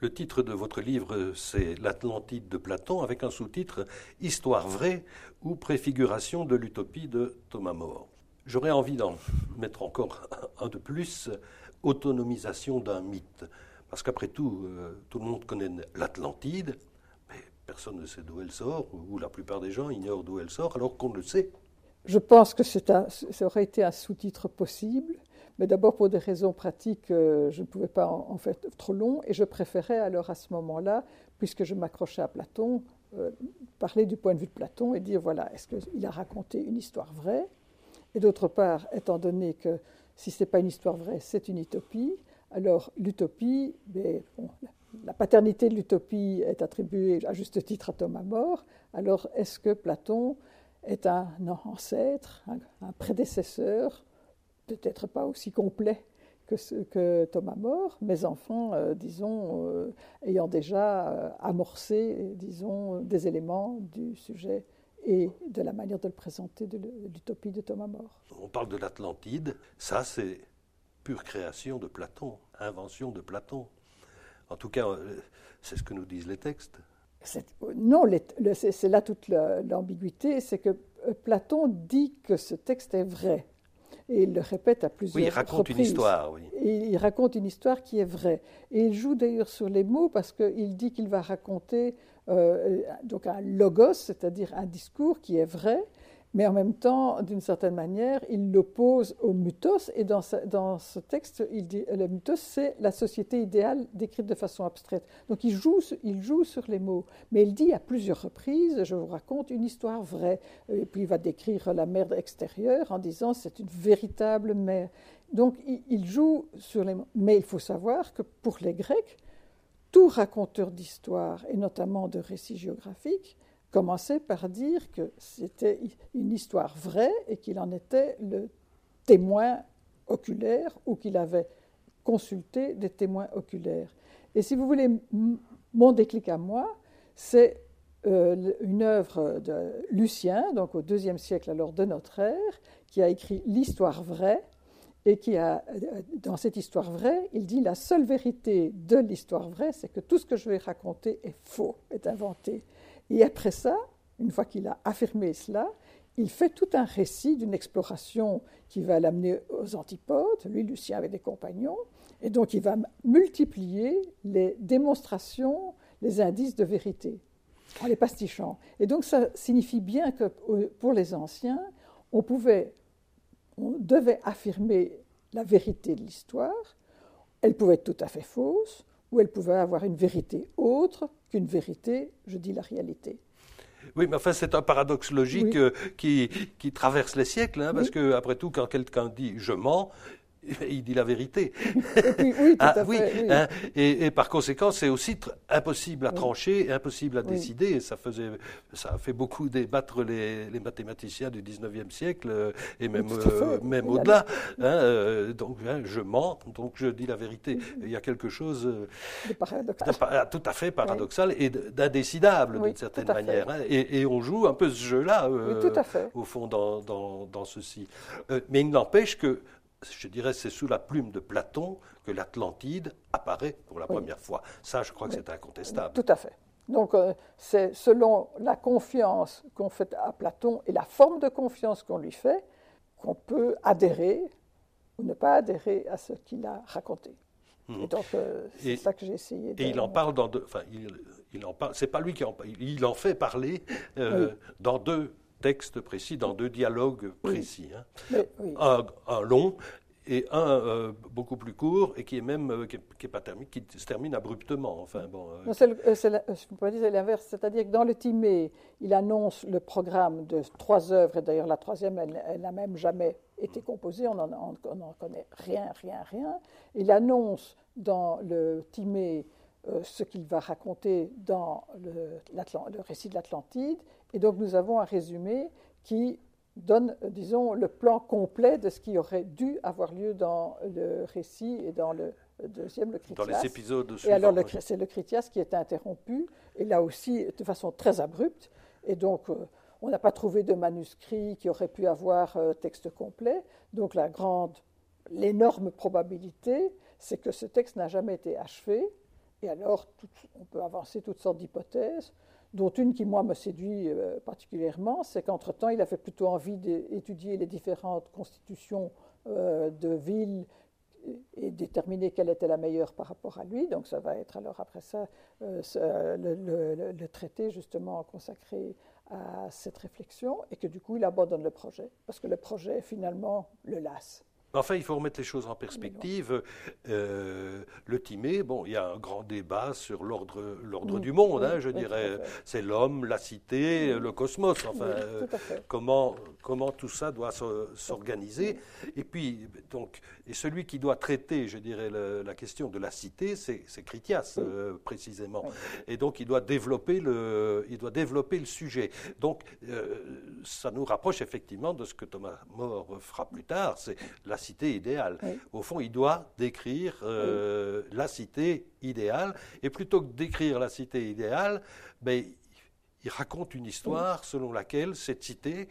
Le titre de votre livre, c'est L'Atlantide de Platon, avec un sous-titre Histoire vraie ou préfiguration de l'utopie de Thomas More. J'aurais envie d'en mettre encore un de plus, autonomisation d'un mythe. Parce qu'après tout, euh, tout le monde connaît l'Atlantide, mais personne ne sait d'où elle sort, ou la plupart des gens ignorent d'où elle sort, alors qu'on le sait. Je pense que ça aurait été un sous-titre possible. Mais d'abord, pour des raisons pratiques, euh, je ne pouvais pas en, faire trop long, et je préférais alors à ce moment-là, puisque je m'accrochais à Platon, euh, parler du point de vue de Platon et dire voilà, est-ce qu'il a raconté une histoire vraie? Et d'autre part, étant donné que si ce n'est pas une histoire vraie, c'est une utopie, alors l'utopie, ben, la paternité de l'utopie est attribuée à juste titre à Thomas More, alors est-ce que Platon est un ancêtre, un prédécesseur peut-être pas aussi complet que, ce, que Thomas More, mais enfin, euh, disons, euh, ayant déjà euh, amorcé, disons, des éléments du sujet et de la manière de le présenter de l'utopie de Thomas More. On parle de l'Atlantide, ça c'est pure création de Platon, invention de Platon. En tout cas, c'est ce que nous disent les textes. Non, c'est là toute l'ambiguïté, c'est que Platon dit que ce texte est vrai. Et il le répète à plusieurs reprises. Oui, il raconte une histoire, oui. Et il raconte une histoire qui est vraie. Et il joue d'ailleurs sur les mots parce qu'il dit qu'il va raconter euh, donc un logos, c'est-à-dire un discours qui est vrai, mais en même temps, d'une certaine manière, il l'oppose au mythos, et dans, ce texte, il dit le mythos, c'est la société idéale décrite de façon abstraite. Donc il joue, il joue sur les mots, mais il dit à plusieurs reprises, je vous raconte une histoire vraie, et puis il va décrire la mer extérieure en disant c'est une véritable mer. Donc il, il joue sur les mots, mais il faut savoir que pour les Grecs, tout raconteur d'histoire, et notamment de récits géographiques, commençait par dire que c'était une histoire vraie et qu'il en était le témoin oculaire ou qu'il avait consulté des témoins oculaires. Et si vous voulez, mon déclic à moi, c'est euh, une œuvre de Lucien, donc au deuxième siècle alors de notre ère, qui a écrit l'histoire vraie et qui a, dans cette histoire vraie, il dit la seule vérité de l'histoire vraie, c'est que tout ce que je vais raconter est faux, est inventé. Et après ça, une fois qu'il a affirmé cela, il fait tout un récit d'une exploration qui va l'amener aux antipodes, lui, Lucien, avec des compagnons, et donc il va multiplier les démonstrations, les indices de vérité, en les pastichant. Et donc ça signifie bien que pour les anciens, on pouvait, on devait affirmer la vérité de l'histoire, elle pouvait être tout à fait fausse, ou elle pouvait avoir une vérité autre qu'une vérité, je dis la réalité. Oui, mais enfin, c'est un paradoxe logique euh, qui, qui, traverse les siècles, hein, parce que, après tout, quand quelqu'un dit je mens, il dit la vérité. oui, ah, hein, et, par conséquent, c'est aussi impossible à trancher impossible à décider. Et ça, faisait, ça a fait beaucoup débattre les, mathématiciens du 19e siècle euh, et même, euh, même au-delà. Hein, euh, donc, hein, je mens, donc je dis la vérité. Il y a quelque chose de tout à fait paradoxal et d'indécidable d'une certaine manière. Et, on joue un peu ce jeu-là, au fond, dans, dans, dans ceci. mais il n'empêche que je dirais, c'est sous la plume de Platon que l'Atlantide apparaît pour la première fois. Ça, je crois que c'est incontestable. Tout à fait. Donc, euh, c'est selon la confiance qu'on fait à Platon et la forme de confiance qu'on lui fait qu'on peut adhérer ou ne pas adhérer à ce qu'il a raconté. Et donc, euh, c'est ça que j'ai essayé de... Et il en parle dans deux... Enfin, il, en parle... C'est pas lui qui en parle. Il en fait parler euh, dans deux textes précis, dans deux dialogues précis. Hein. un, long et un euh, beaucoup plus court et qui est même euh, qui, est, pas terminé, qui se termine abruptement. Enfin bon. Euh. c'est l'inverse, c'est-à-dire que dans le Timée, il annonce le programme de trois œuvres et d'ailleurs la troisième, elle n'a même jamais été composée, on n'en connaît rien, rien, rien. Il annonce dans le Timée ce qu'il va raconter dans le, le récit de l'Atlantide et donc nous avons un résumé qui donne, disons, le plan complet de ce qui aurait dû avoir lieu dans le récit et dans le deuxième, le Critias. Dans les épisodes suivants. Et alors, c'est le Critias qui est interrompu, et là aussi de façon très abrupte. Et donc, euh, on n'a pas trouvé de manuscrit qui aurait pu avoir euh, texte complet. Donc, la grande, l'énorme probabilité, c'est que ce texte n'a jamais été achevé, Et alors, on peut avancer toutes sortes d'hypothèses, dont une qui, moi, me séduit euh, particulièrement, c'est qu'entre-temps, il avait plutôt envie d'étudier les différentes constitutions euh, de villes et déterminer quelle était la meilleure par rapport à lui. Donc ça va être alors après ça euh, le, le, traité justement consacré à cette réflexion et que du coup il abandonne le projet parce que le projet finalement le lasse. Enfin, il faut remettre les choses en perspective. Euh, le Timé, bon, il y a un grand débat sur l'ordre, l'ordre du monde, hein, je dirais. C'est l'homme, la cité, le cosmos. Enfin, euh, comment, comment tout ça doit s'organiser. Et puis, donc, et celui qui doit traiter, je dirais, la question de la cité, c'est, Critias, euh, précisément. Et donc, il doit développer le, il doit développer le sujet. Donc, ça nous rapproche effectivement de ce que Thomas More fera plus tard, c'est la cité idéale. Au fond, il doit décrire euh, la cité idéale, et plutôt que d'écrire la cité idéale, ben, il raconte une histoire selon laquelle cette cité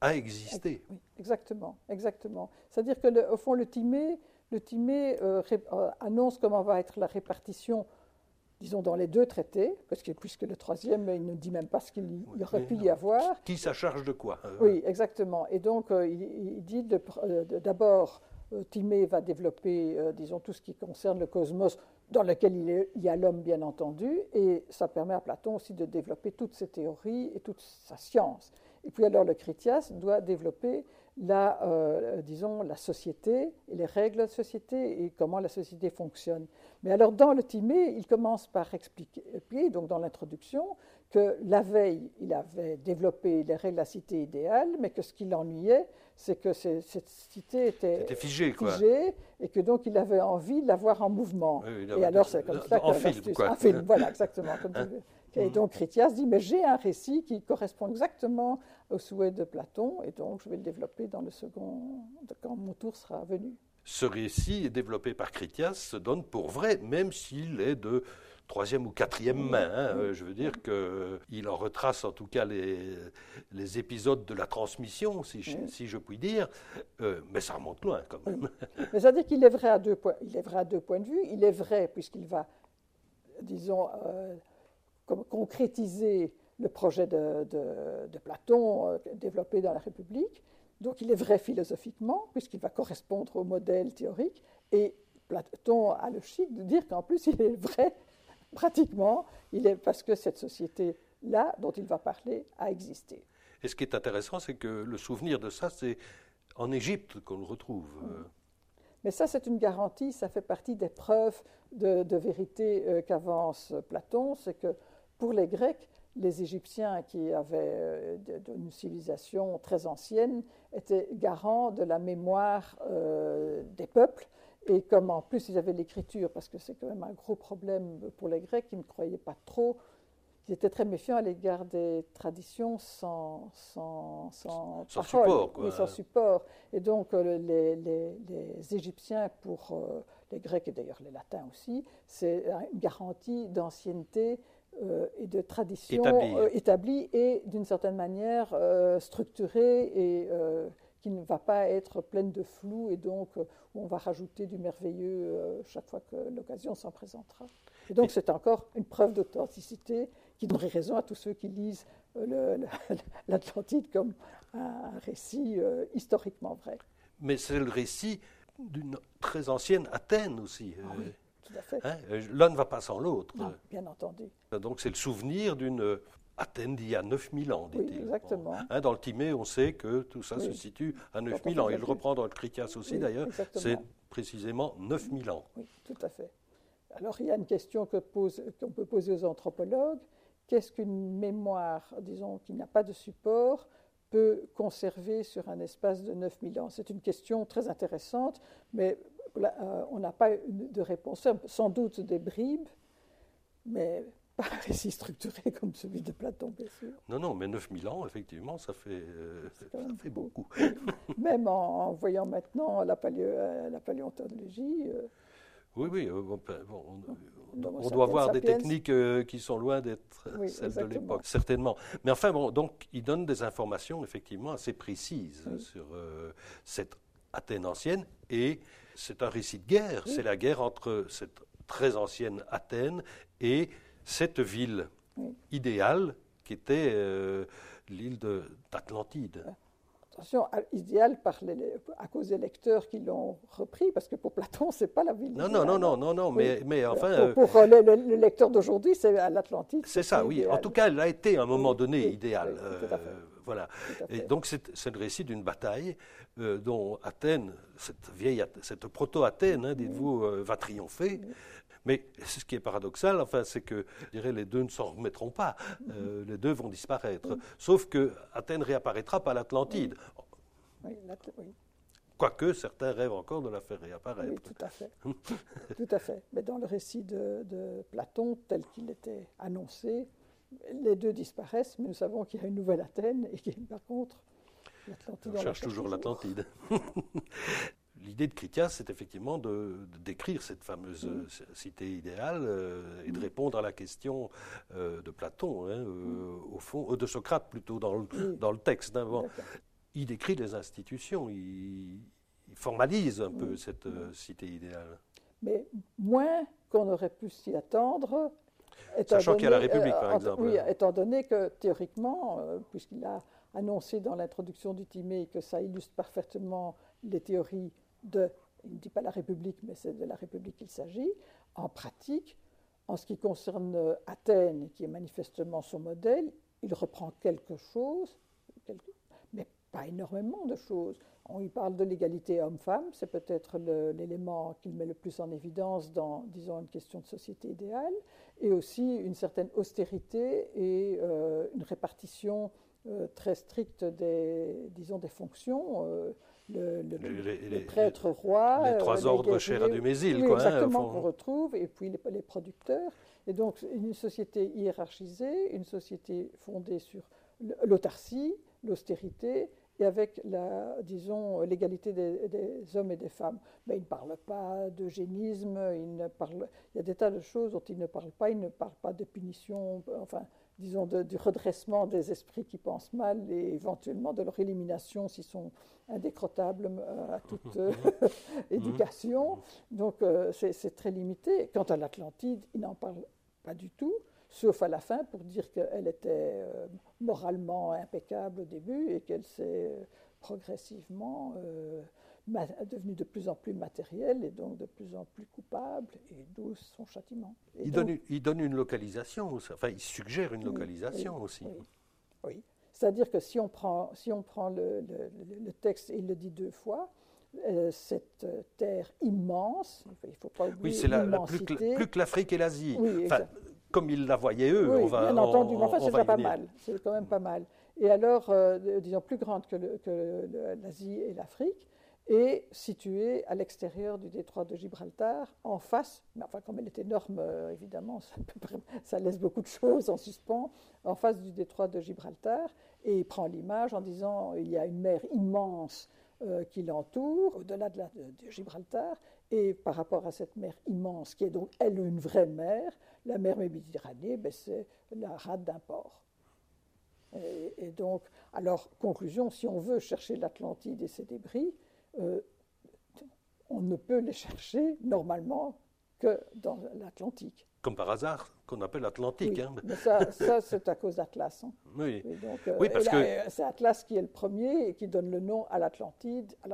a existé. exactement, exactement. C'est-à-dire que, au fond, le Timé, le Timé euh, euh, annonce comment va être la répartition disons, dans les deux traités, parce que, puisque le troisième, il ne dit même pas ce qu'il aurait pu y avoir. Qui ça charge de quoi euh, Oui, exactement. Et donc, euh, il, dit euh, d'abord, Timée va développer, disons, tout ce qui concerne le cosmos, dans lequel il, il y a l'homme, bien entendu, et ça permet à Platon aussi de développer toutes ses théories et toute sa science. Et puis alors, le Critias doit développer la, euh, disons, la société et les règles de la société et comment la société fonctionne. Mais alors, dans le Timée, il commence par expliquer, donc dans l'introduction, que la veille, il avait développé les règles de la cité idéale, mais que ce qui l'ennuyait, c'est que cette cité était, figée, et que donc il avait envie de la voir en mouvement. et alors, c'est comme ça que. En film, quoi. En film, voilà, exactement. Comme hein et donc Critias dit, mais j'ai un récit qui correspond exactement au souhait de Platon, et donc je vais le développer dans le second, quand mon tour sera venu. Ce récit développé par Critias se donne pour vrai, même s'il est de troisième ou quatrième main. Hein. Euh, je veux dire qu'il en retrace en tout cas les, les épisodes de la transmission, si je, si je puis dire, euh, mais ça remonte loin quand même. Mais ça veut dire qu'il est vrai à deux points. Il est vrai à deux points de vue. Il est vrai puisqu'il va, disons, euh, concrétiser le projet de, de, Platon euh, développé dans la République. Donc il est vrai philosophiquement, puisqu'il va correspondre au modèle théorique, et Platon a le chic de dire qu'en plus il est vrai pratiquement, il est parce que cette société-là dont il va parler a existé. Et ce qui est intéressant, c'est que le souvenir de ça, c'est en Égypte qu'on le retrouve. Mais ça, c'est une garantie, ça fait partie des preuves de, de vérité euh, qu'avance Platon, c'est que pour les Grecs, les Égyptiens qui avaient euh, une civilisation très ancienne étaient garants de la mémoire euh, des peuples. Et comme en plus ils avaient l'écriture, parce que c'est quand même un gros problème pour les Grecs, ils ne croyaient pas trop, ils étaient très méfiants à l'égard des traditions sans, sans, sans, support. sans support. Et donc euh, les, les, Égyptiens, pour les Grecs et d'ailleurs les Latins aussi, c'est une garantie d'ancienneté euh, et de traditions établies, euh, et d'une certaine manière euh, structurées et qui ne va pas être pleine de flou et donc où on va rajouter du merveilleux chaque fois que l'occasion s'en présentera. Et donc c'est encore une preuve d'authenticité qui donnerait raison à tous ceux qui lisent l'Atlantide comme un récit historiquement vrai. Mais c'est le récit d'une très ancienne Athènes aussi. Ah Hein, euh, l'un ne va pas sans l'autre. bien entendu. Donc c'est le souvenir d'une Athènes d'il y a 9000 ans, dit-il. Oui, exactement. Hein, dans le Timée, on sait que tout ça se situe à 9000 ans. Il le reprend dans le Critias aussi, d'ailleurs. C'est précisément 9000 ans. Oui, tout à fait. Alors il y a une question qu'on peut poser aux anthropologues. Qu'est-ce qu'une mémoire, disons, qui n'a pas de support, peut conserver sur un espace de 9000 ans? C'est une question très intéressante, mais euh, on n'a pas de réponse, sans doute des bribes, mais pas un récit structuré comme celui de Platon, bien sûr. Non, non, mais 9000 ans, effectivement, ça fait, euh, fait beaucoup. Même en, voyant maintenant la, euh, la paléontologie. oui, oui, on, doit voir des techniques qui sont loin d'être celles de l'époque, certainement. Mais enfin, bon, donc, il donne des informations, effectivement, assez précises sur cette Athènes ancienne et c'est un récit de guerre. C'est la guerre entre cette très ancienne Athènes et cette ville idéale qui était euh, l'île d'Atlantide. Attention, idéal par à cause des lecteurs qui l'ont repris, parce que pour Platon, c'est pas la ville. Non, non, non, non, non, non, mais, mais enfin. Pour, pour le, le, lecteur d'aujourd'hui, c'est à l'Atlantide. C'est ça, oui. En tout cas, elle a été à un moment donné idéal. Euh, voilà. Et donc, c'est le récit d'une bataille euh, dont Athènes, cette vieille, cette proto-Athènes, hein, dites-vous, va triompher. Mais ce qui est paradoxal, enfin, c'est que je dirais, les deux ne s'en remettront pas. Euh, les deux vont disparaître. Sauf que Athènes réapparaîtra pas l'Atlantide. Quoique certains rêvent encore de la faire réapparaître. Oui, tout à fait. tout à fait. Mais dans le récit de, Platon, tel qu'il était annoncé, les deux disparaissent, mais nous savons qu'il y a une nouvelle Athènes et qu'il par contre l'Atlantide. On cherche toujours l'Atlantide. L'idée de Critias, c'est effectivement de, décrire cette fameuse mm. euh, cité idéale euh, et de mm. répondre à la question euh, de Platon, hein, mm. au fond, de Socrate plutôt dans le, dans le texte. Hein, il décrit les institutions, il, formalise un peu cette cité idéale. Mais moins qu'on aurait pu s'y attendre. Sachant qu'il y a la République, par exemple. Oui, étant donné que théoriquement, puisqu'il a annoncé dans l'introduction du Timée que ça illustre parfaitement les théories de, il ne dit pas la République, mais c'est de la République qu'il s'agit, en pratique, en ce qui concerne Athènes, qui est manifestement son modèle, il reprend quelque chose, pas énormément de choses. On y parle de l'égalité homme-femme, c'est peut-être l'élément qu'il met le plus en évidence dans, disons, une question de société idéale, et aussi une certaine austérité et euh, une répartition euh, très stricte des, disons, des fonctions. Euh, le, le, prêtre roi. Les trois ordres chers à Dumézil, quoi. Hein, exactement, qu'on retrouve, et puis les, les, producteurs. Et donc, une société hiérarchisée, une société fondée sur l'autarcie, l'austérité, et avec la, disons, l'égalité des, hommes et des femmes. Mais il ne parle pas d'eugénisme, il, ne parle, il y a des tas de choses dont il ne parle pas, il ne parle pas de punition, enfin, disons, du redressement des esprits qui pensent mal et éventuellement de leur élimination s'ils sont indécrottables euh, à toute euh, éducation. Donc euh, c'est très limité. Quant à l'Atlantide, il n'en parle pas du tout, sauf à la fin pour dire qu'elle était moralement impeccable au début et qu'elle s'est progressivement devenu de plus en plus matériel et donc de plus en plus coupable, et d'où son châtiment. il, donne, il, donne, une localisation, enfin il suggère une localisation aussi. Oui, c'est-à-dire que si on prend, si on prend le, le, texte, il le dit deux fois, euh, cette terre immense, il ne faut pas oublier oui, c'est plus, que, plus que l'Afrique et l'Asie. enfin, comme ils la voyaient eux, on va. Bien entendu, mais enfin, c'est pas mal. C'est quand même pas mal. Et alors, euh, disons, plus grande que l'Asie et l'Afrique, et située à l'extérieur du détroit de Gibraltar, en face, mais enfin comme elle est énorme, euh, évidemment, ça, laisse beaucoup de choses en suspens, en face du détroit de Gibraltar, et il prend l'image en disant il y a une mer immense euh, qui l'entoure, au-delà de, de, Gibraltar, et par rapport à cette mer immense, qui est donc, elle, une vraie mer, la mer Méditerranée, ben, c'est la rade d'un port. Et, donc, alors, conclusion, si on veut chercher l'Atlantide et ses débris, euh, on ne peut les chercher normalement que dans l'Atlantique. Comme par hasard, qu'on appelle Atlantique. Hein. Mais ça, ça c'est à cause d'Atlas. Hein. Oui. Euh, oui, parce que euh, c'est Atlas qui est le premier et qui donne le nom à l'Atlantide, à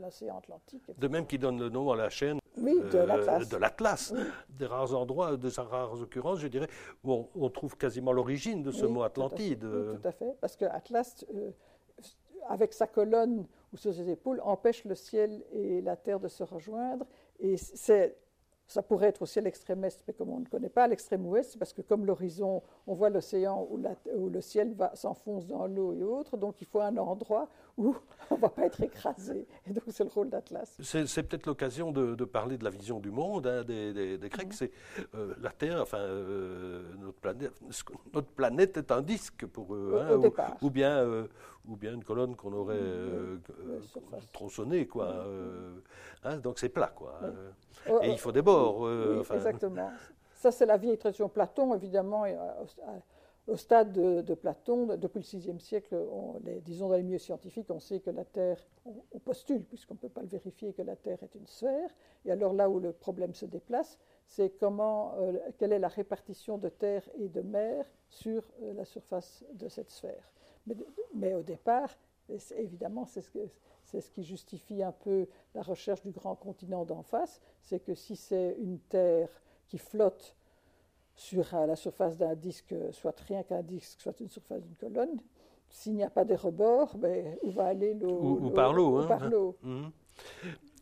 l'océan Atlantique. De même qu'il donne le nom à la chaîne. de l'Atlas. Des rares endroits, de rares occurrences, je dirais, où on, trouve quasiment l'origine de ce mot Atlantide. Tout à fait, parce que Atlas, avec sa colonne ou sur ses épaules, empêche le ciel et la terre de se rejoindre. Et c'est ça pourrait être aussi à l'extrême est, mais comme on ne connaît pas l'extrême ouest, parce que comme l'horizon, on voit l'océan où, où, le ciel s'enfonce dans l'eau et autres, donc il faut un endroit où on ne va pas être écrasé. Et donc c'est le rôle d'Atlas. C'est peut-être l'occasion de, parler de la vision du monde hein, des, des, Grecs. C'est euh, la Terre, enfin euh, notre planète. Notre planète est un disque pour eux, hein, ou, ou, bien euh, ou bien une colonne qu'on aurait tronçonnée, quoi. Hein, donc c'est plat, quoi. Oh, et il faut des bords. exactement. Ça, c'est la vieille tradition. Platon, évidemment, au stade de, Platon, depuis le VIe siècle, disons dans les milieux scientifiques, on sait que la Terre, on, postule, puisqu'on ne peut pas le vérifier, que la Terre est une sphère. Et alors là où le problème se déplace, c'est comment, euh, quelle est la répartition de terre et de mer sur euh, la surface de cette sphère. Mais, au départ, évidemment, c'est ce, ce, qui justifie un peu la recherche du grand continent d'en face, c'est que si c'est une terre qui flotte sur la surface d'un disque, soit rien qu'un disque, soit une surface d'une colonne, s'il n'y a pas de rebord, ben, où va aller l'eau ou, par l'eau. Hein. Par l'eau. Mhm.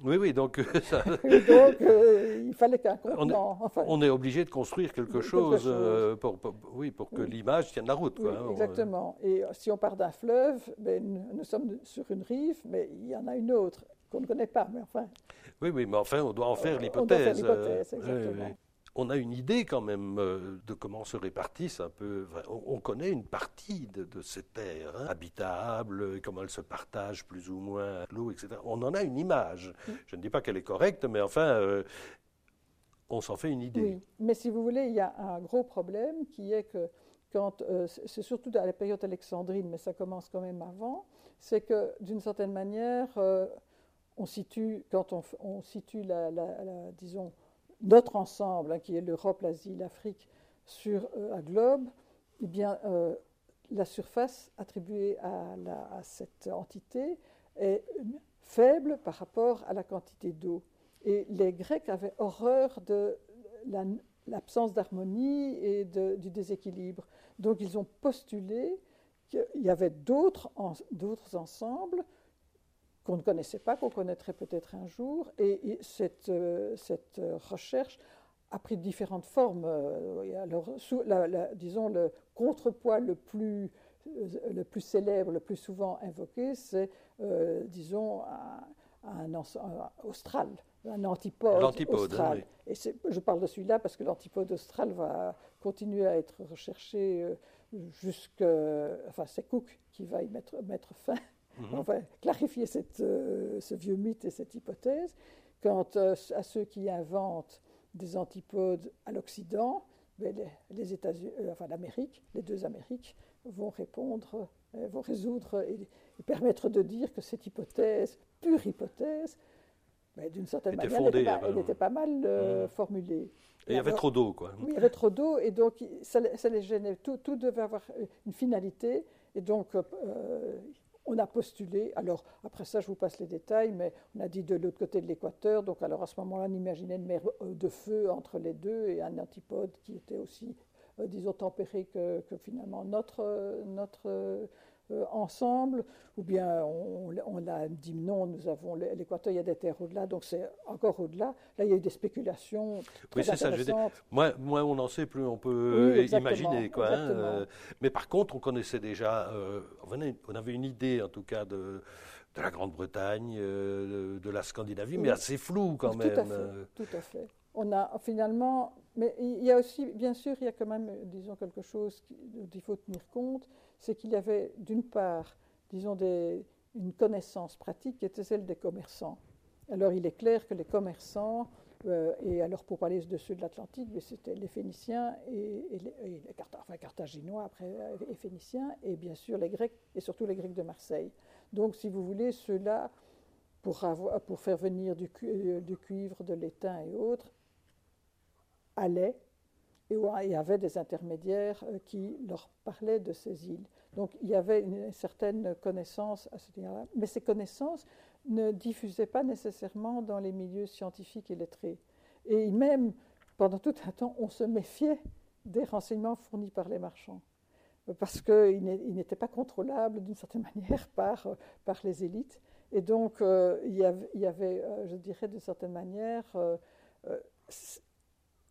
Oui, oui, donc, ça... donc euh, il fallait contenant. On est, obligé de construire quelque, chose, euh, pour, oui, pour que l'image tienne la route. Quoi, hein, exactement. Et si on part d'un fleuve, ben, nous, sommes sur une rive, mais il y en a une autre qu'on ne connaît pas. Mais enfin. Oui, oui, mais enfin, on doit en faire l'hypothèse. On doit faire l'hypothèse, exactement on a une idée quand même euh, de comment se répartissent un peu. On connaît une partie de, ces terres hein, habitables, comment elles se partagent plus ou moins l'eau, etc. On en a une image. Je ne dis pas qu'elle est correcte, mais enfin, euh, on s'en fait une idée. Oui, mais si vous voulez, il y a un gros problème qui est que quand, euh, c'est surtout à la période alexandrine, mais ça commence quand même avant, c'est que d'une certaine manière, on situe, quand on, situe la disons, notre ensemble, hein, qui est l'Europe, l'Asie, l'Afrique, sur euh, un globe, eh bien, euh, la surface attribuée à, cette entité est faible par rapport à la quantité d'eau. Et les Grecs avaient horreur de l'absence d'harmonie et du déséquilibre. Donc ils ont postulé qu'il y avait d'autres ensembles qu'on ne connaissait pas, qu'on connaîtrait peut-être un jour. Et, cette, euh, cette, recherche a pris différentes formes. Euh, alors, disons, le contrepoids le plus, euh, le plus célèbre, le plus souvent invoqué, c'est, disons, un, austral, un antipode, austral. Et je parle de celui-là parce que l'antipode austral va continuer à être recherché jusqu'à... Enfin, c'est Cook qui va y mettre, mettre fin. Mhm. enfin, clarifier cette, euh, ce vieux mythe et cette hypothèse. Quant euh, à ceux qui inventent des antipodes à l'Occident, ben, les, États-Unis, euh, enfin l'Amérique, les deux Amériques vont répondre, vont résoudre et, permettre de dire que cette hypothèse, pure hypothèse, ben, d'une certaine manière, elle, était, pas, mal mhm. formulée. Et il y avait trop d'eau, quoi. Oui, il y avait trop d'eau, et donc ça, les gênait. Tout, tout, devait avoir une finalité, et donc on a postulé, alors après ça je vous passe les détails, mais on a dit de l'autre côté de l'équateur, donc alors à ce moment-là on imaginait une mer euh, de feu entre les deux et un antipode qui était aussi, euh, disons, tempéré que, finalement notre, euh, ensemble, ou bien on, a dit non, nous avons l'équateur, il y a des terres au-delà, donc c'est encore au-delà. Là, il y a eu des spéculations. Très oui, c'est ça. Je moins, on en sait, plus on peut imaginer. Quoi, hein, euh, mais par contre, on connaissait déjà, euh, on avait une idée en tout cas de de la Grande-Bretagne, de, la Scandinavie, mais assez flou quand même. Tout à fait. Tout à fait. On a finalement, mais il y a aussi, bien sûr, il y a quand même, disons, quelque chose dont il faut tenir compte, c'est qu'il y avait d'une part, disons, une connaissance pratique qui était celle des commerçants. Alors il est clair que les commerçants, euh, et alors pour parler de ceux de l'Atlantique, c'était les Phéniciens et, les, enfin, Carthaginois après les Phéniciens, et bien sûr les Grecs, et surtout les Grecs de Marseille. Donc si vous voulez, ceux-là, pour, faire venir euh, du cuivre, de l'étain et autres, allaient et où il y avait des intermédiaires euh, qui leur parlaient de ces îles. Donc il y avait une certaine connaissance à ce niveau-là, mais ces connaissances ne diffusaient pas nécessairement dans les milieux scientifiques et lettrés. Et même, pendant tout un temps, on se méfiait des renseignements fournis par les marchands, parce qu'ils n'étaient pas contrôlables d'une certaine manière par, par les élites. Et donc, euh, il, y avait, euh, je dirais, d'une certaine manière,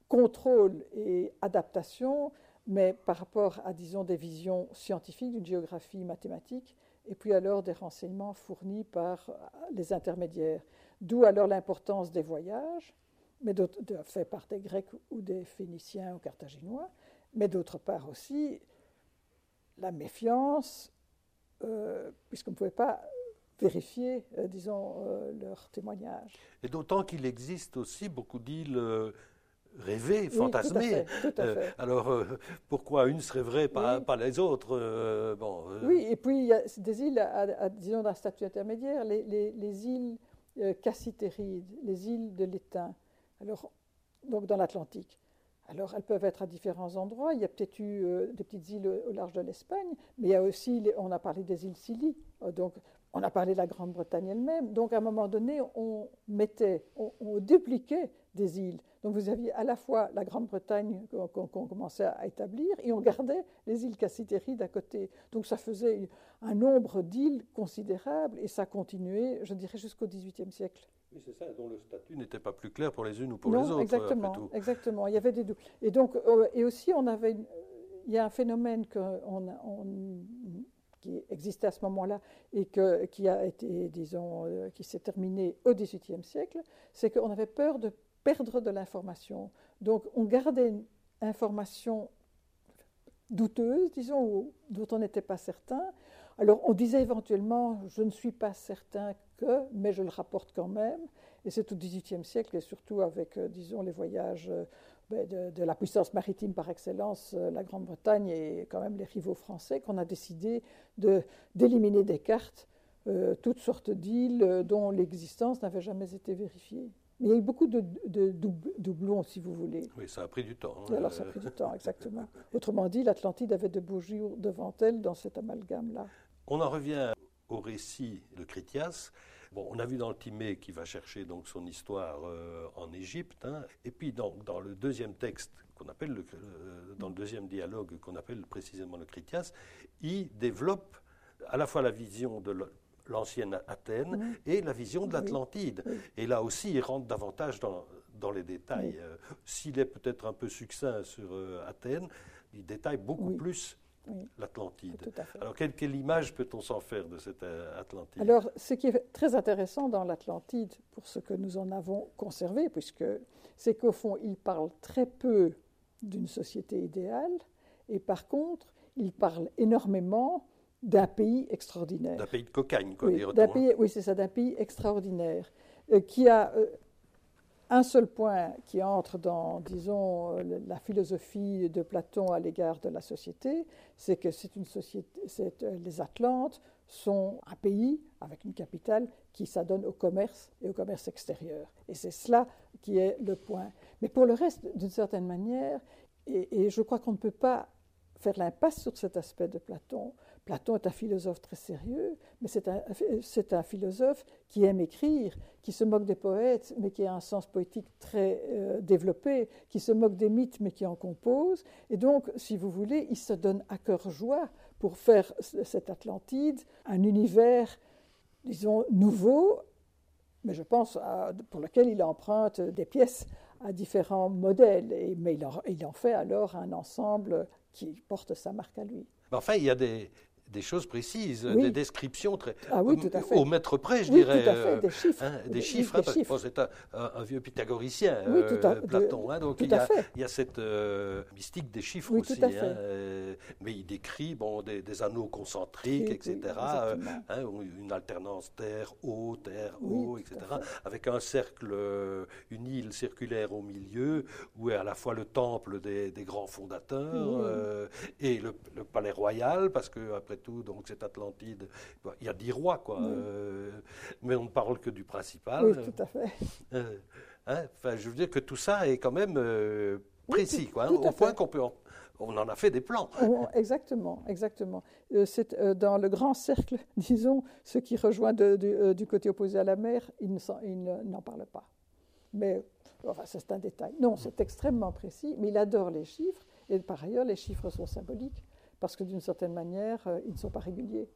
contrôle et adaptation, mais par rapport à, disons, des visions scientifiques, d'une géographie mathématique, et puis alors des renseignements fournis par les intermédiaires. D'où alors l'importance des voyages, mais faits par des Grecs ou des Phéniciens ou Carthaginois, mais d'autre part aussi la méfiance, euh, puisqu'on ne pouvait pas vérifier, euh, disons, euh, leurs témoignages. Et d'autant qu'il existe aussi beaucoup d'îles rêver, fantasmer. alors, pourquoi une serait vraie, pas, pas les autres bon, Oui, et puis il y a des îles, à, disons, d'un statut intermédiaire, les, les, les îles cassitérides, les îles de l'étain, alors, donc dans l'Atlantique. Alors, elles peuvent être à différents endroits. Il y a peut-être eu euh, des petites îles au, large de l'Espagne, mais il y a aussi, on a parlé des îles Scilly, euh, donc on a parlé de la Grande-Bretagne elle-même. Donc, à un moment donné, on mettait, on, dupliquait des îles. Donc, vous aviez à la fois la Grande-Bretagne qu'on commençait à établir et on gardait les îles Cassitérides à côté. Donc, ça faisait un nombre d'îles considérable et ça continuait, je dirais, jusqu'au XVIIIe siècle. Oui, c'est ça, dont le statut n'était pas plus clair pour les unes ou pour les autres. Exactement, exactement. Il y avait des doutes. Et donc, euh, et aussi, on avait, il y a un phénomène qui existait à ce moment-là et que, qui a été, disons, euh, qui s'est terminé au XVIIIe siècle, c'est qu'on avait peur de perdre de l'information. Donc, on gardait une information douteuse, disons, dont on n'était pas certain. Alors, on disait éventuellement, je ne suis pas certain que, mais je le rapporte quand même. Et c'est au XVIIIe siècle, et surtout avec, euh, disons, les voyages euh, ben, de, la puissance maritime par excellence, euh, la Grande-Bretagne et quand même les rivaux français, qu'on a décidé d'éliminer des cartes toutes sortes d'îles dont l'existence n'avait jamais été vérifiée. Mais il y a eu beaucoup de, doublons, si vous voulez. Oui, ça a pris du temps. Hein. Alors, ça a pris du temps, exactement. Autrement dit, l'Atlantide avait de beaux jours devant elle dans cet amalgame-là. On en revient au récit de Critias. Bon, on a vu dans le Timée qui va chercher donc son histoire euh, en Égypte, hein. et puis donc dans le deuxième texte qu'on appelle le, euh, dans le deuxième dialogue qu'on appelle précisément le Critias, il développe à la fois la vision de l'ancienne Athènes et la vision de l'Atlantide. Et là aussi, il rentre davantage dans, dans les détails. Euh, s'il est peut-être un peu succinct sur Athènes, il détaille beaucoup plus l'Atlantide. Alors, quelle, image peut-on s'en faire de cette euh, Atlantide? Alors, ce qui est très intéressant dans l'Atlantide, pour ce que nous en avons conservé, puisque c'est qu'au fond, il parle très peu d'une société idéale, et par contre, il parle énormément d'un pays extraordinaire. D'un pays de cocagne, quoi, oui, pays, oui, c'est ça, d'un pays extraordinaire, euh, qui a euh, un seul point qui entre dans, disons, la philosophie de Platon à l'égard de la société, c'est que c'est une société, euh, les Atlantes sont un pays avec une capitale qui s'adonne au commerce et au commerce extérieur. Et c'est cela qui est le point. Mais pour le reste, d'une certaine manière, et je crois qu'on ne peut pas faire l'impasse sur cet aspect de Platon, Platon est un philosophe très sérieux, mais c'est un, un, philosophe qui aime écrire, qui se moque des poètes, mais qui a un sens poétique très euh, développé, qui se moque des mythes, mais qui en compose. Et donc, si vous voulez, il se donne à cœur joie pour faire cette Atlantide un univers, disons, nouveau, mais je pense pour lequel il emprunte des pièces à différents modèles. Mais il en, il en fait alors un ensemble qui porte sa marque à lui. Enfin, il y a des, des choses précises, des descriptions très, ah oui, au mètre près, je dirais. Tout à fait, des chiffres. Hein, des, chiffres, hein, c'est un, vieux pythagoricien, euh, Platon. Hein, donc il y, a, il y, a, cette euh, mystique des chiffres aussi. Euh, mais il décrit bon, des, anneaux concentriques, etc. une alternance terre-eau, terre-eau, etc. Avec un cercle, une île circulaire au milieu, où est à la fois le temple des, grands fondateurs et le, le, palais royal, parce que après tout, donc cette Atlantide, il y a dix rois, quoi. Euh, mais on ne parle que du principal. Oui, tout à fait. Euh, hein, enfin, je veux dire que tout ça est quand même euh, précis, quoi, hein, au point qu'on peut on en a fait des plans. Oh, exactement, exactement. c'est dans le grand cercle, disons, ce qui rejoint du côté opposé à la mer, il n'en parle pas. Mais enfin, c'est un détail. Non, c'est extrêmement précis, mais il adore les chiffres, et par ailleurs, les chiffres sont symboliques parce que d'une certaine manière, euh, ils ne sont pas réguliers.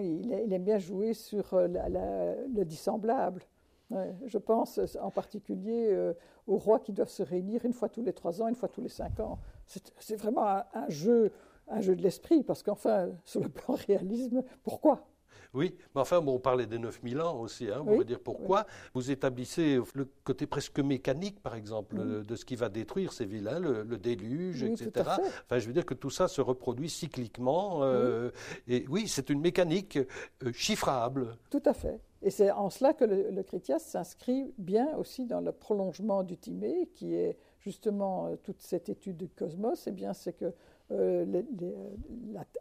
il, aime bien jouer sur euh, le dissemblable. je pense en particulier euh, aux rois qui doivent se réunir une fois tous les trois ans, une fois tous les cinq ans. C'est vraiment un, jeu, un jeu de l'esprit, parce qu'enfin, sur le plan réalisme, pourquoi? Oui, mais enfin, bon, on parlait des 9000 ans aussi, hein, on va dire pourquoi. Vous établissez le côté presque mécanique, par exemple, de ce qui va détruire ces villes, hein, le, déluge, etc. Enfin, je veux dire que tout ça se reproduit cycliquement. Euh, et oui, c'est une mécanique euh, chiffrable. Tout à fait. Et c'est en cela que le, le Critias s'inscrit bien aussi dans le prolongement du Timée, qui est justement euh, toute cette étude du cosmos, eh bien, c'est que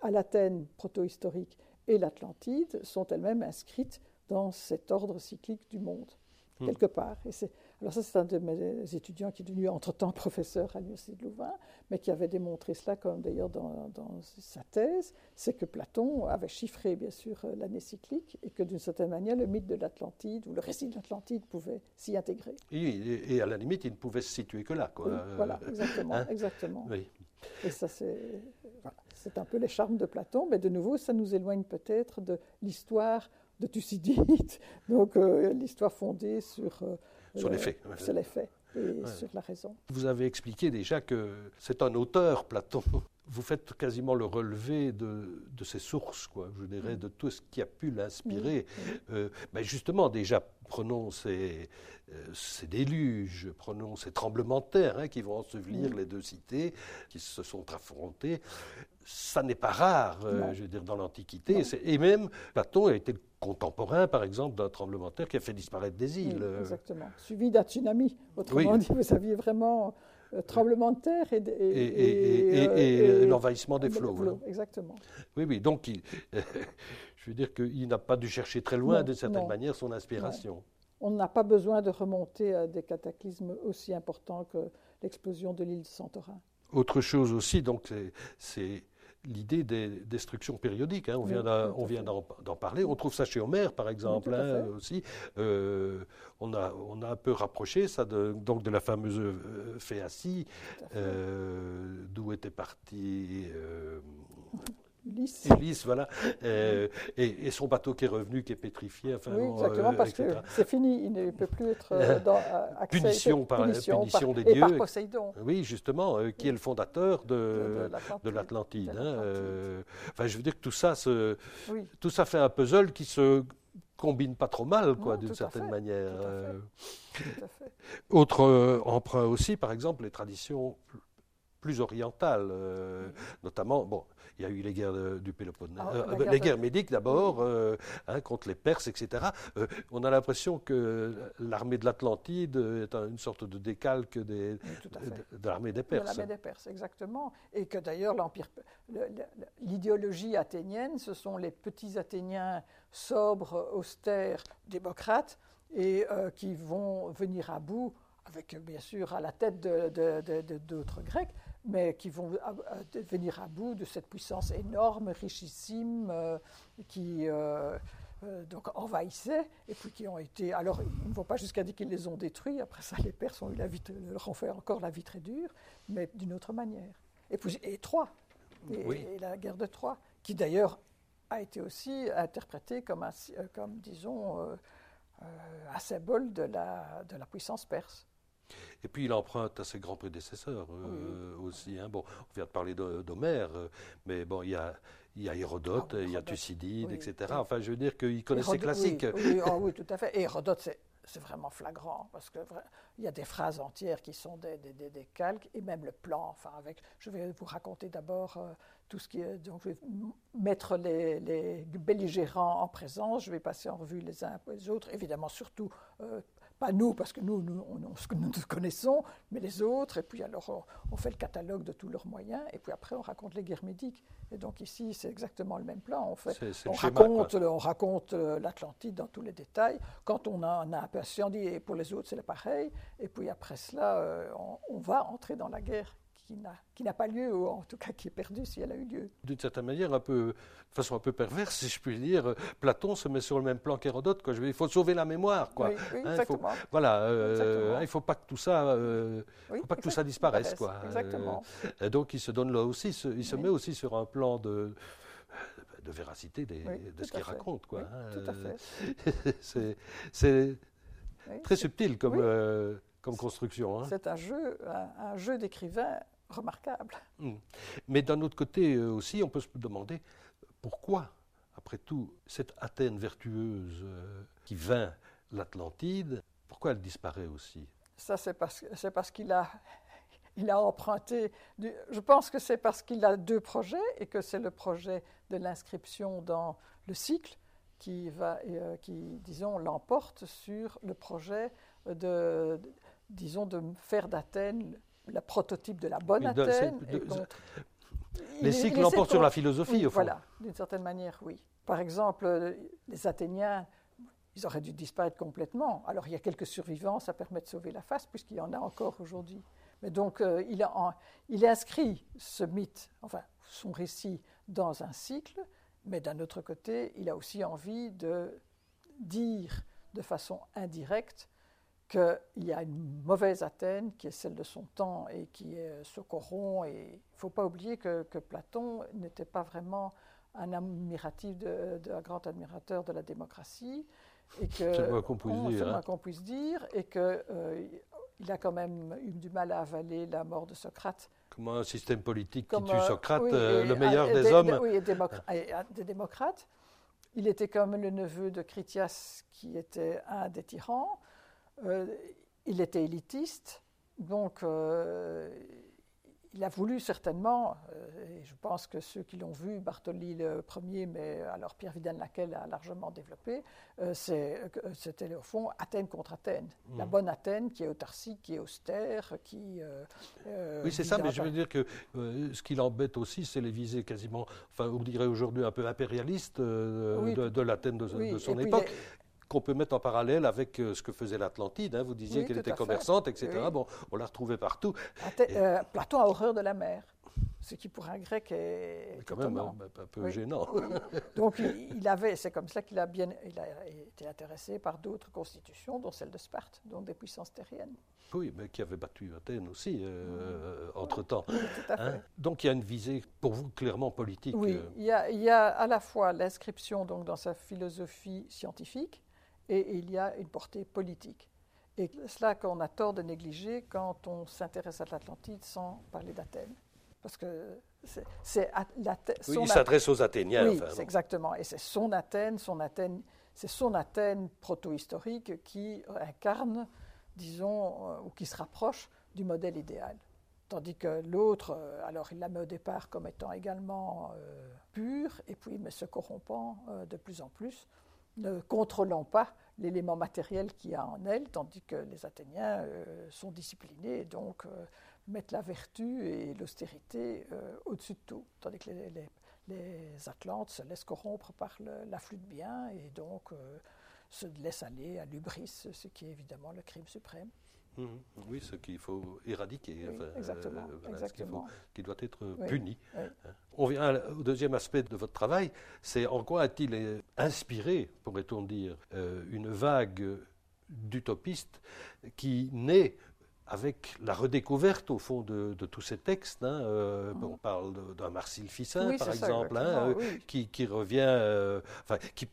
à l'Athènes protohistorique et l'Atlantide sont elles-mêmes inscrites dans cet ordre cyclique du monde, hmm. quelque part. Et alors ça, c'est un de mes étudiants qui est devenu entre-temps professeur à l'Université de Louvain, mais qui avait démontré cela, comme d'ailleurs dans, sa thèse, c'est que Platon avait chiffré, bien sûr, euh, l'année cyclique, et que d'une certaine manière, le mythe de l'Atlantide, ou le récit de l'Atlantide, pouvait s'y intégrer. Et, à la limite, il ne pouvait se situer que là. Quoi. voilà, exactement. Hein exactement. Oui. Et ça, c'est un peu les charmes de Platon, mais de nouveau, ça nous éloigne peut-être de l'histoire de Thucydide, donc euh, l'histoire fondée sur, euh, sur les faits. Sur les faits et sur la raison. Vous avez expliqué déjà que c'est un auteur, Platon. Vous faites quasiment le relevé de, de ses sources, quoi, je dirais, de tout ce qui a pu l'inspirer. Euh, ben justement, déjà, prenons ces, ces, déluges, prenons ces tremblements de terre hein, qui vont ensevelir les deux cités qui se sont affrontées ça n'est pas rare, euh, je veux dire, dans l'Antiquité. Et même Platon a été contemporain, par exemple, d'un tremblement de terre qui a fait disparaître des îles. Euh. exactement. Suivi d'un tsunami. Autrement dit, vous aviez vraiment euh, tremblement de terre et, et, l'envahissement des flots. Exactement. Oui, oui. Donc, je veux dire qu'il n'a pas dû chercher très loin, de certaine manière, son inspiration. On n'a pas besoin de remonter à des cataclysmes aussi importants que l'explosion de l'île de Santorin. Autre chose aussi, donc, c'est l'idée des destructions périodiques. Hein. on vient d'en parler. On trouve ça chez Homère, par exemple, hein, aussi. Euh, on, a, on a un peu rapproché ça de, donc de la fameuse euh, Phéacie, euh, d'où était parti Ulysse. Ulysse, voilà. Euh, et, son bateau qui est revenu, qui est pétrifié. Enfin, oui, exactement, euh, parce que c'est fini, il ne peut plus être euh, dans, accès, punition par punition, punition des et dieux. par Poséidon. Oui, justement, qui est le fondateur de, de l'Atlantide. Hein, enfin, je veux dire que tout ça, se, tout ça fait un puzzle qui se combine pas trop mal, quoi, d'une certaine manière. Tout à fait. Autre emprunt aussi, par exemple, les traditions plus orientales, notamment, bon, il y a eu les guerres du Péloponnèse, ah, euh, les guerres médiques d'abord, euh, hein, contre les Perses, etc. Euh, on a l'impression que l'armée de l'Atlantide est une sorte de décalque des, de, l'armée des Perses. De l'armée des Perses, exactement. Et que d'ailleurs, l'empire, l'idéologie athénienne, ce sont les petits Athéniens sobres, austères, démocrates, et qui vont venir à bout avec bien sûr à la tête d'autres Grecs, mais qui vont venir à bout de cette puissance énorme, richissime, euh, qui euh, euh, donc envahissait, et puis qui ont été. Alors, ils ne vont pas jusqu'à dire qu'ils les ont détruits. Après ça, les Perses ont eu la vie, leur ont fait encore la vie très dure, mais d'une autre manière. Et puis, et Troie, et, la guerre de Troie, qui d'ailleurs a été aussi interprétée comme, un, comme disons, un symbole de la, de la puissance perse. Et puis il emprunte à ses grands prédécesseurs euh, aussi. Hein. Bon, on vient de parler d'Homère, euh, mais bon, il y a, il y a Hérodote, ah, il y a Thucydide, etc. Enfin, je veux dire qu'il connaît ses classiques. Ah oui, tout à fait. Et Hérodote, c'est vraiment flagrant, parce qu'il y a des phrases entières qui sont des, des, des, calques, et même le plan. Enfin, avec, je vais vous raconter d'abord euh, tout ce qui est. Donc, je vais mettre les, les, belligérants en présence, je vais passer en revue les uns après les autres, évidemment, surtout pas nous, parce que nous, nous, on, nous connaissons, mais les autres, et puis alors on, fait le catalogue de tous leurs moyens, et puis après on raconte les guerres médiques. Et donc ici, c'est exactement le même plan. On, fait, on, raconte, on raconte euh, l'Atlantide dans tous les détails. Quand on a, on a un patient, dit, et pour les autres, c'est pareil. Et puis après cela, euh, on, va entrer dans la guerre qui n'a pas lieu, ou en tout cas qui est perdue si elle a eu lieu. D'une certaine manière, un peu, de façon un peu perverse, si je puis dire, Platon se met sur le même plan qu'Hérodote. Il faut sauver la mémoire. Quoi. Oui, hein, exactement. Il faut, voilà, euh, il ne faut pas que tout ça, euh, faut pas que tout ça disparaisse. Quoi. Exactement. Euh, donc il se donne là aussi, il se met aussi sur un plan de de véracité de ce qu'il raconte. Quoi, hein, tout à fait. c'est très subtil comme, comme construction. Hein. C'est un jeu, un jeu d'écrivain remarquable. Hmm. Mais d'un autre côté euh, aussi, on peut se demander pourquoi, après tout, cette Athènes vertueuse euh, qui vint l'Atlantide, pourquoi elle disparaît aussi? Ça, c'est parce, qu'il a, il a emprunté. je pense que c'est parce qu'il a deux projets et que c'est le projet de l'inscription dans le cycle qui, va, euh, qui disons, l'emporte sur le projet de, disons, de faire d'Athènes le prototype de la bonne de- Athènes. de- Les il- cycles l'emportent sur la philosophie, oui, au fond. Voilà, d'une certaine manière, oui. Par exemple, les Athéniens, ils auraient dû disparaître complètement. Alors il y a quelques survivants, ça permet de sauver la face, puisqu'il y en a encore aujourd'hui. Mais donc, euh, il, a inscrit ce mythe, enfin son récit, dans un cycle, mais d'un autre côté, il a aussi envie de dire de façon indirecte qu'il y a une mauvaise Athènes qui est celle de son temps et qui euh, se corrompt. Et il ne faut pas oublier que, que Platon n'était pas vraiment un admiratif, de, de- un grand admirateur de la démocratie. Et que, C'est le moins qu'on puisse dire, hein. qu'on puisse dire. Et qu'il a quand même eu du mal à avaler la mort de Socrate. Comment un système politique Comme, qui tue euh, Socrate, oui, euh, le meilleur des des- hommes. oui, et euh, des démocrates. Il était comme le neveu de Critias, qui était un des tyrans. Euh, il était élitiste, donc euh, il a voulu certainement, euh, et je pense que ceux qui l'ont vu, Bartoli le premier, mais alors Pierre Vidal-Laquelle a largement développé, euh, c'était au fond Athènes contre Athènes. La Mhm. bonne Athènes qui est autarcique, qui est austère, qui... euh, Oui, c'est ça, mais je veux dire que euh, ce qui l'embête aussi, c'est les visées quasiment, enfin, on dirait aujourd'hui un peu impérialistes Oui, de, de l'Athènes de, Oui, de son époque, qu'on peut mettre en parallèle avec euh, ce que faisait l'Atlantide. hein. Vous disiez Oui, qu'elle était fait. commerçante, etc. Oui. Bon, on la retrouvait partout. Euh, Platon a horreur de la mer, ce qui pour un grec est Mais quand même étonnant. un, un peu Oui. gênant. Donc il il avait, c'est comme ça qu'il a bien, il a été intéressé par d'autres constitutions, dont celle de Sparte, dont des puissances terriennes. Oui, mais qui avait battu Athènes aussi, euh, entre-temps. À fait. Hein. Donc il y a une visée, pour vous, clairement politique. Oui, euh, il y, a, il y a à la fois l'inscription donc dans sa philosophie scientifique et il y a une portée politique. Et cela qu'on a tort de négliger quand on s'intéresse à l'Atlantide sans parler d'Athènes. Parce que c'est oui, il s'adresse aux Athéniens. Oui, enfin, exactement. Et c'est son Athènes, son Athènes, c'est son Athènes proto-historique qui incarne, disons, euh, ou qui se rapproche du modèle idéal. Tandis que l'autre, euh, alors il la met au départ comme étant également euh, pure, et puis mais se corrompant euh, de plus en plus, ne contrôlant pas l'élément matériel qu'il y a en elle, tandis que les Athéniens euh, sont disciplinés et donc euh, mettent la vertu et l'austérité euh, au-dessus de tout, tandis que les, les- Atlantes se laissent corrompre par l'afflux de biens et donc se laissent aller à l'ubris, ce qui est évidemment le crime suprême. Mhm. Oui, ce qu'il faut éradiquer, Oui, enfin, euh, exactement, ce faut- qui doit être Oui, puni. oui. Hein. On vient au deuxième aspect de votre travail, c'est en quoi a-t-il euh, inspiré, pourrait-on dire, euh, une vague d'utopistes qui naît avec la redécouverte, au fond, de, de tous ces textes. hein, euh, On parle d'un Marcel Oui, par ça, exemple, hein, oui. qui, qui revient, euh, enfin, qui,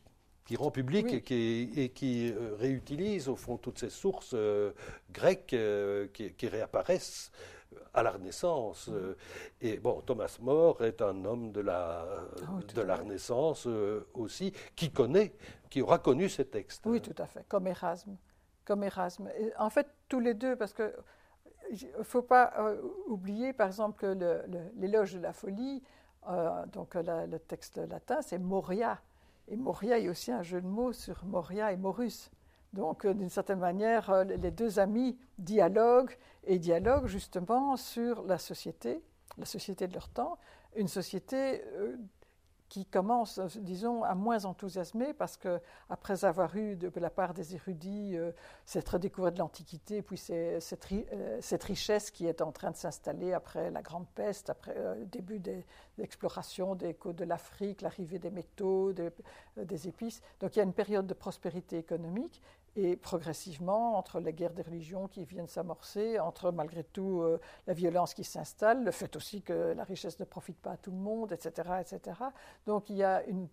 qui rend public Oui. et qui, et qui, euh, réutilise, au fond, toutes ces sources euh, grecques euh, qui, qui réapparaissent à la Renaissance. et bon, Thomas More est un homme de la, Ah de la. Renaissance aussi, qui connaît, qui aura connu ces textes. Oui, tout à fait, comme Erasme. Comme Erasme. Et en fait, tous les deux, parce que ne faut pas oublier, par exemple, que l'éloge de la folie, donc la- le texte latin, c'est Moria. Et Moria est aussi un jeu de mots sur Moria et Morus. Donc, euh, d'une certaine manière, euh, les deux amis dialoguent et dialoguent justement sur la société, la société de leur temps, une société euh, qui commence, euh, disons, à moins enthousiasmer parce que après avoir eu de la part des érudits euh, cette redécouverte de l'Antiquité, puis euh, cette richesse qui est en train de s'installer après la Grande Peste, après euh, le début des explorations des côtes de l'Afrique, l'arrivée des métaux, des, euh, des épices. Donc il y a une période de prospérité économique et progressivement, entre les guerres des religions qui viennent s'amorcer, entre malgré tout euh, la violence qui s'installe, le fait aussi que la richesse ne profite pas à tout le monde, etc., etc. Donc il y a une,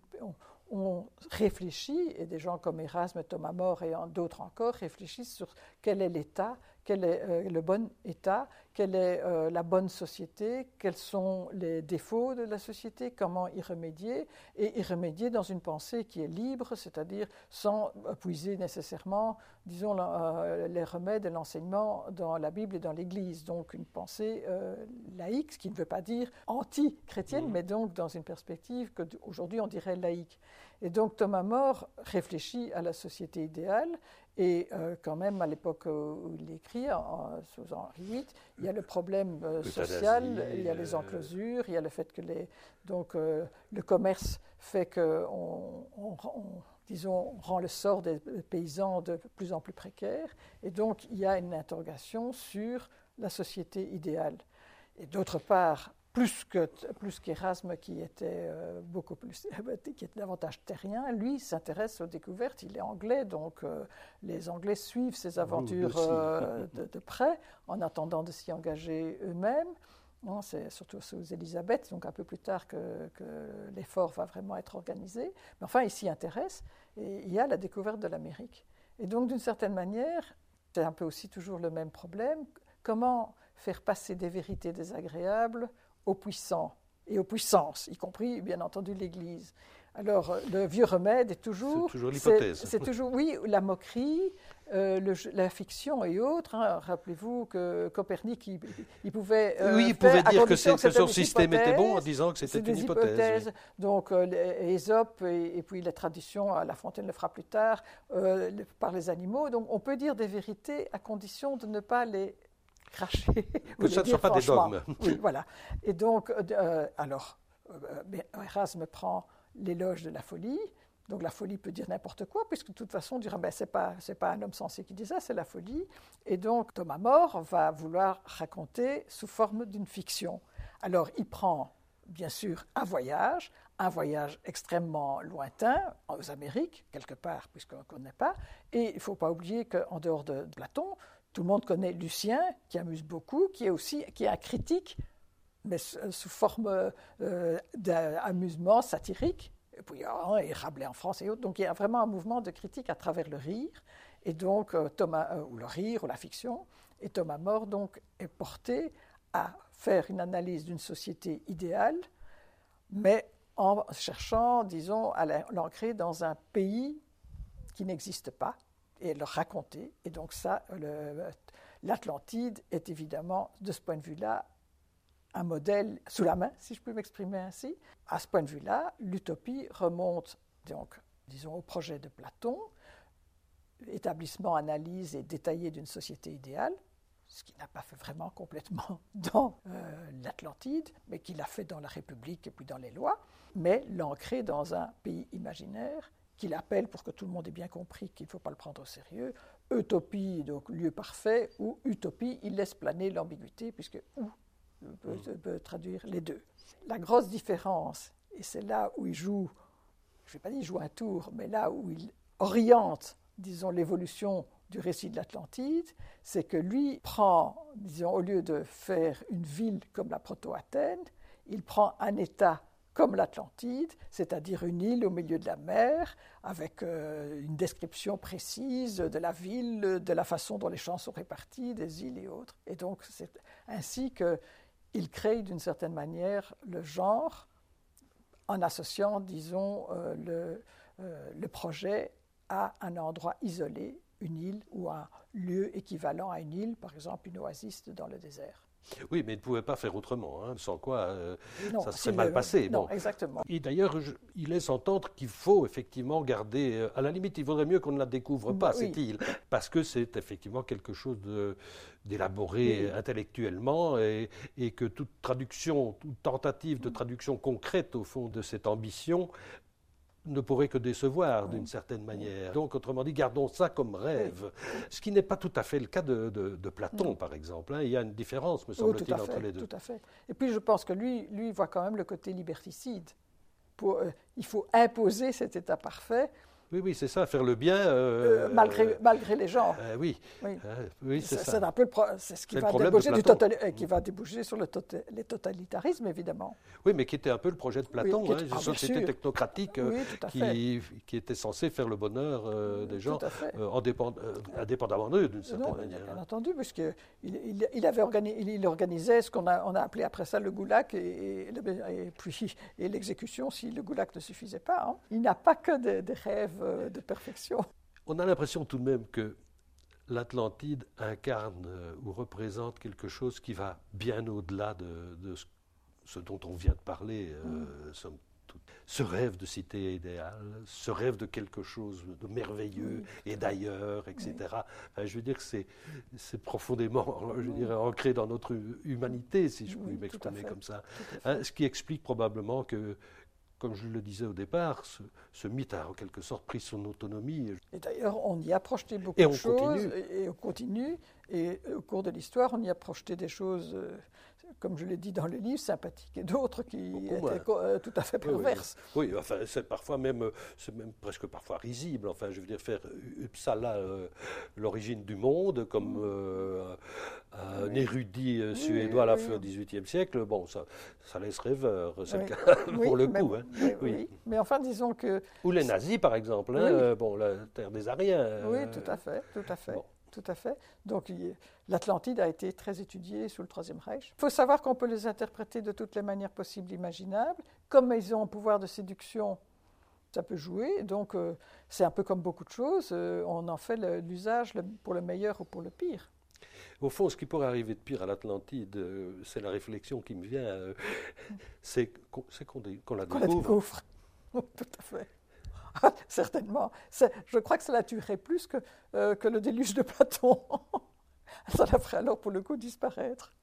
on, réfléchit, et des gens comme Erasme, Thomas More et d'autres encore réfléchissent sur quel est l'état, quel est euh, le bon état, quelle est euh, la bonne société, quels sont les défauts de la société, comment y remédier, et y remédier dans une pensée qui est libre, c'est-à-dire sans puiser nécessairement, disons, euh, les remèdes et l'enseignement dans la Bible et dans l'Église. Donc une pensée laïque, ce qui ne veut pas dire anti-chrétienne, Mhm. mais donc dans une perspective qu'aujourd'hui on dirait laïque. Et donc Thomas More réfléchit à la société idéale Et euh, quand même, à l'époque où il écrit, en, sous Henri VIII, il y a le problème euh, social, il y a les enclosures, il y a le fait que les, donc, euh, le commerce fait que on, disons, rend le sort des paysans de plus en plus précaire. Et donc, il y a une interrogation sur la société idéale. Et d'autre part, plus que plus qu'Erasme qui était euh, beaucoup plus qui était davantage terrien, lui s'intéresse aux découvertes. Il est anglais, donc euh, les Anglais suivent ses aventures euh, de, près, en attendant de s'y engager eux-mêmes. C'est surtout sous Élisabeth, donc un peu plus tard que, que l'effort va vraiment être organisé. Mais enfin, il s'y intéresse et il y a la découverte de l'Amérique. Et donc, d'une certaine manière, c'est un peu aussi toujours le même problème. Comment faire passer des vérités désagréables aux puissants et aux puissances, y compris bien entendu l'Église. Alors euh, le vieux remède est toujours... C'est toujours l'hypothèse. C'est toujours, oui, la moquerie, euh, la fiction et autres. Hein. Rappelez-vous que Copernic, il, pouvait... Euh, oui, il pouvait dire que, son système était bon en disant que c'était une hypothèse. Donc Ésope et, et, puis la tradition, La Fontaine le fera plus tard, par les animaux. Donc on peut dire des vérités à condition de ne pas les cracher. Que ça ne soit pas des dogmes. Oui, voilà. Et donc, euh, alors, euh, Erasme prend l'éloge de la folie. Donc la folie peut dire n'importe quoi, puisque de toute façon, on dira, ben, ce n'est pas, pas un homme sensé qui dit ça, c'est la folie. Et donc Thomas More va vouloir raconter sous forme d'une fiction. Alors il prend, bien sûr, un voyage, un voyage extrêmement lointain, aux Amériques, quelque part, puisqu'on ne connaît pas. Et il ne faut pas oublier qu'en dehors de Platon, tout le monde connaît Lucien, qui amuse beaucoup, qui est aussi qui est un critique, mais sous forme euh, d'amusement satirique. Et puis il Rabelais en France et autres. Donc il y a vraiment un mouvement de critique à travers le rire, et donc euh, Thomas euh, ou le rire ou la fiction. Et Thomas More est porté à faire une analyse d'une société idéale, mais en cherchant, disons, à l'ancrer dans un pays qui n'existe pas, et le raconter. Et donc ça, l'Atlantide est évidemment, de ce point de vue-là, un modèle sous la main, si je peux m'exprimer ainsi. À ce point de vue-là, l'utopie remonte donc, disons, au projet de Platon, établissement, analyse et détaillé d'une société idéale, ce qu'il n'a pas fait vraiment complètement dans euh, l'Atlantide, mais qu'il a fait dans la République et puis dans les lois, mais l'ancrer dans un pays imaginaire qu'il appelle, pour que tout le monde ait bien compris qu'il ne faut pas le prendre au sérieux, utopie, donc lieu parfait, ou utopie, il laisse planer l'ambiguïté, puisque ou peut, mm. peut, traduire les deux. La grosse différence, et c'est là où il joue, je ne vais pas dire joue un tour, mais là où il oriente, disons, l'évolution du récit de l'Atlantide, c'est que lui prend, disons, au lieu de faire une ville comme la proto-Athènes, il prend un État comme l'Atlantide, c'est-à-dire une île au milieu de la mer, avec euh, une description précise de la ville, de la façon dont les champs sont répartis, des îles et autres. Et donc c'est ainsi qu'il crée d'une certaine manière le genre en associant, disons, euh, euh, le projet à un endroit isolé, une île ou un lieu équivalent à une île, par exemple une oasis dans le désert. Oui, mais il ne pouvait pas faire autrement, hein, sans quoi euh, ça serait mal passé. Non, exactement. Et d'ailleurs, il laisse entendre qu'il faut effectivement garder, euh, à la limite, il vaudrait mieux qu'on ne la découvre pas, cette île, parce que c'est effectivement quelque chose d'élaboré intellectuellement et, et, que toute traduction, toute tentative de traduction concrète, au fond, de cette ambition ne pourrait que décevoir d'une certaine manière. Donc, autrement dit, gardons ça comme rêve. Ce qui n'est pas tout à fait le cas de, Platon, par exemple. Hein. Il y a une différence, me semble-t-il, entre les deux. Tout à fait. Et puis, je pense que lui, lui voit quand même le côté liberticide. Pour, euh, il faut imposer cet état parfait oui, oui, c'est ça, faire le bien. Euh, euh, malgré, malgré les gens. Euh, oui, oui. oui c'est ça. C'est un peu c'est ce qui va, déboucher du qui va déboucher sur le tota-, les totalitarismes, évidemment. Oui, mais qui était un peu le projet de Platon, hein, une société technocratique qui, qui, était censée faire le bonheur des gens, indépendamment d'eux, d'une certaine manière. Bien entendu, puisqu'il il, il, avait organisé, il, organisait ce qu'on a, on a appelé après ça le goulag et, et, puis et l'exécution si le goulag ne suffisait pas. Hein. Il n'a pas que des rêves euh, de perfection. On a l'impression tout de même que l'Atlantide incarne euh, ou représente quelque chose qui va bien au-delà de, ce, dont on vient de parler, euh, mm. ce rêve de cité idéale, ce rêve de quelque chose de merveilleux et d'ailleurs, etc. je veux dire que c'est, profondément je dirais, ancré dans notre humanité, si je puis m'exprimer comme ça. Hein, ce qui explique probablement que, comme je le disais au départ, ce, mythe a en quelque sorte pris son autonomie. Et d'ailleurs, on y a projeté beaucoup de choses, et, on continue, et au cours de l'histoire, on y a projeté des choses euh, comme je l'ai dit dans le livre, sympathiques et d'autres qui étaient euh, tout à fait perverses. Oui, enfin, c'est parfois même, c'est même presque parfois risible. Enfin, je veux dire, faire Uppsala euh, l'origine du monde, comme mm. euh, un érudit suédois à la fin du XVIIIe siècle, bon, ça, ça laisse rêveur, c'est le cas pour le coup. Hein. Oui, mais enfin, disons que... Ou les nazis, par exemple, hein, bon, la terre des Ariens. Oui, tout à fait, tout à fait. Tout à fait. Donc l'Atlantide a été très étudiée sous le Troisième Reich. Il faut savoir qu'on peut les interpréter de toutes les manières possibles imaginables. Comme ils ont un pouvoir de séduction, ça peut jouer. Donc euh, c'est un peu comme beaucoup de choses. Euh, on en fait l'usage pour le meilleur ou pour le pire. Au fond, ce qui pourrait arriver de pire à l'Atlantide, euh, c'est la réflexion qui me vient, c'est qu'on la découvre. Tout à fait. Certainement. Je crois que ça la tuerait plus que, euh, que le déluge de Platon. ça la ferait alors pour le coup disparaître.